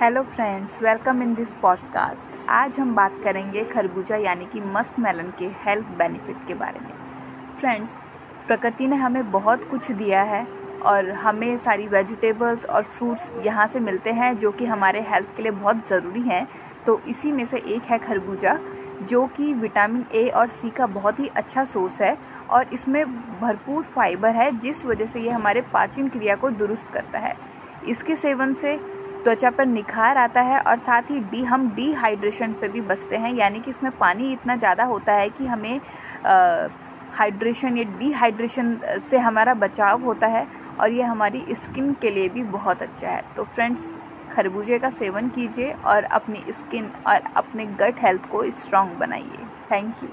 Hello friends welcome in this podcast आज हम बात करेंगे खरबूजा यानी कि मस्क मेलन के हेल्थ बेनिफिट के बारे में। फ्रेंड्स प्रकृति ने हमें बहुत कुछ दिया है और हमें सारी वेजिटेबल्स और फ्रूट्स यहाँ से मिलते हैं जो कि हमारे हेल्थ के लिए बहुत ज़रूरी हैं। तो इसी में से एक है खरबूजा, जो कि विटामिन ए और सी का बहुत ही अच्छा सोर्स है और इसमें भरपूर फाइबर है, जिस वजह से ये हमारे पाचन क्रिया को दुरुस्त करता है। इसके सेवन से त्वचा पर निखार आता है और साथ ही डी, हम डिहाइड्रेशन से भी बचते हैं, यानी कि इसमें पानी इतना ज़्यादा होता है कि हमें हाइड्रेशन या डिहाइड्रेशन से हमारा बचाव होता है और ये हमारी स्किन के लिए भी बहुत अच्छा है। तो फ्रेंड्स खरबूजे का सेवन कीजिए और अपनी स्किन और अपने गट हेल्थ को स्ट्रॉन्ग बनाइए। Thank you